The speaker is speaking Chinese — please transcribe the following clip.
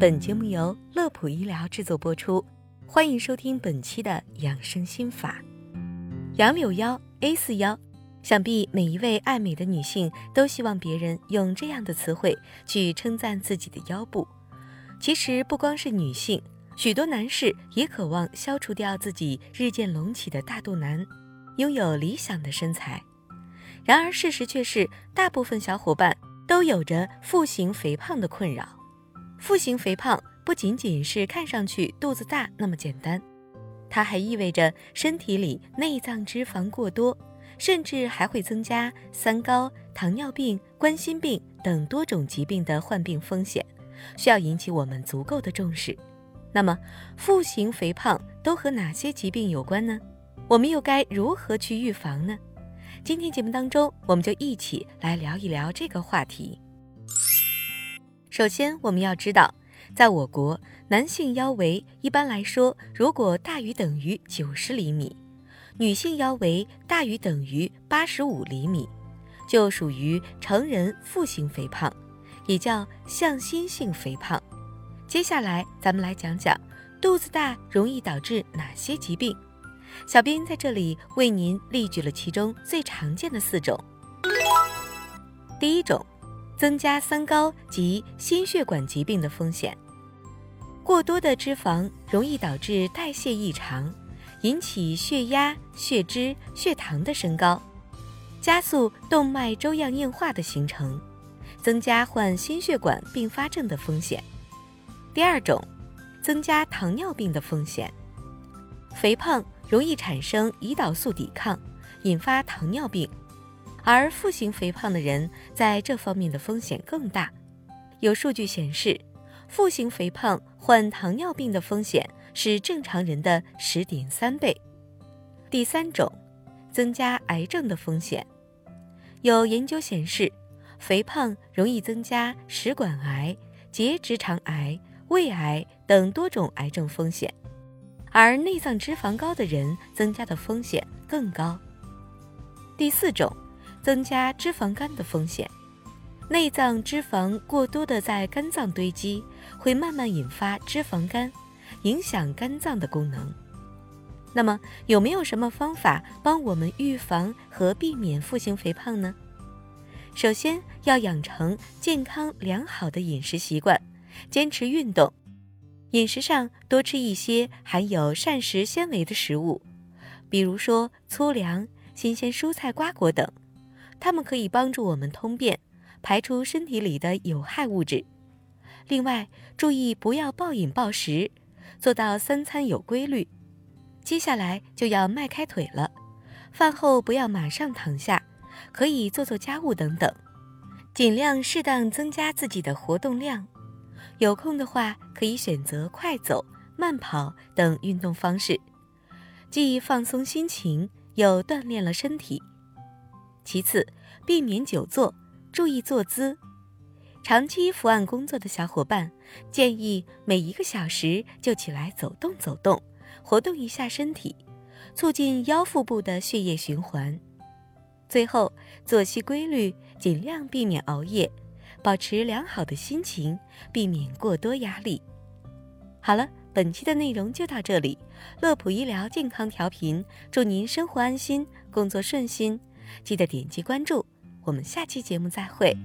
本节目由乐普医疗制作播出，欢迎收听本期的养生心法。杨柳腰 A 四腰，想必每一位爱美的女性都希望别人用这样的词汇去称赞自己的腰部。其实不光是女性，许多男士也渴望消除掉自己日渐隆起的大肚腩，拥有理想的身材。然而事实却是，大部分小伙伴都有着腹型肥胖的困扰。腹型肥胖不仅仅是看上去肚子大那么简单，它还意味着身体里内脏脂肪过多，甚至还会增加三高、糖尿病、冠心病等多种疾病的患病风险，需要引起我们足够的重视。那么，腹型肥胖都和哪些疾病有关呢？我们又该如何去预防呢？今天节目当中，我们就一起来聊一聊这个话题。首先，我们要知道，在我国，男性腰围一般来说，如果大于等于九十厘米，女性腰围大于等于八十五厘米，就属于成人腹型肥胖，也叫向心性肥胖。接下来，咱们来讲讲肚子大容易导致哪些疾病。小编在这里为您列举了其中最常见的四种。第一种。增加三高及心血管疾病的风险。过多的脂肪容易导致代谢异常，引起血压、血脂、血糖的升高，加速动脉粥样硬化的形成，增加患心血管并发症的风险。第二种，增加糖尿病的风险。肥胖容易产生胰岛素抵抗，引发糖尿病。而腹型肥胖的人在这方面的风险更大。有数据显示，腹型肥胖患糖尿病的风险是正常人的十点三倍。第三种，增加癌症的风险。有研究显示，肥胖容易增加食管癌、结直肠癌、胃癌等多种癌症风险，而内脏脂肪高的人增加的风险更高。第四种。增加脂肪肝的风险，内脏脂肪过多的在肝脏堆积，会慢慢引发脂肪肝，影响肝脏的功能。那么，有没有什么方法帮我们预防和避免腹型肥胖呢？首先要养成健康良好的饮食习惯，坚持运动，饮食上多吃一些含有膳食纤维的食物，比如说粗粮、新鲜蔬菜、瓜果等。它们可以帮助我们通便，排出身体里的有害物质。另外，注意不要暴饮暴食，做到三餐有规律。接下来就要迈开腿了，饭后不要马上躺下，可以做做家务等等，尽量适当增加自己的活动量。有空的话，可以选择快走、慢跑等运动方式，既放松心情，又锻炼了身体。其次，避免久坐，注意坐姿。长期伏案工作的小伙伴，建议每一个小时就起来走动走动，活动一下身体，促进腰腹部的血液循环。最后，作息规律，尽量避免熬夜，保持良好的心情，避免过多压力。好了，本期的内容就到这里。乐普医疗健康调频，祝您生活安心，工作顺心。记得点击关注，我们下期节目再会。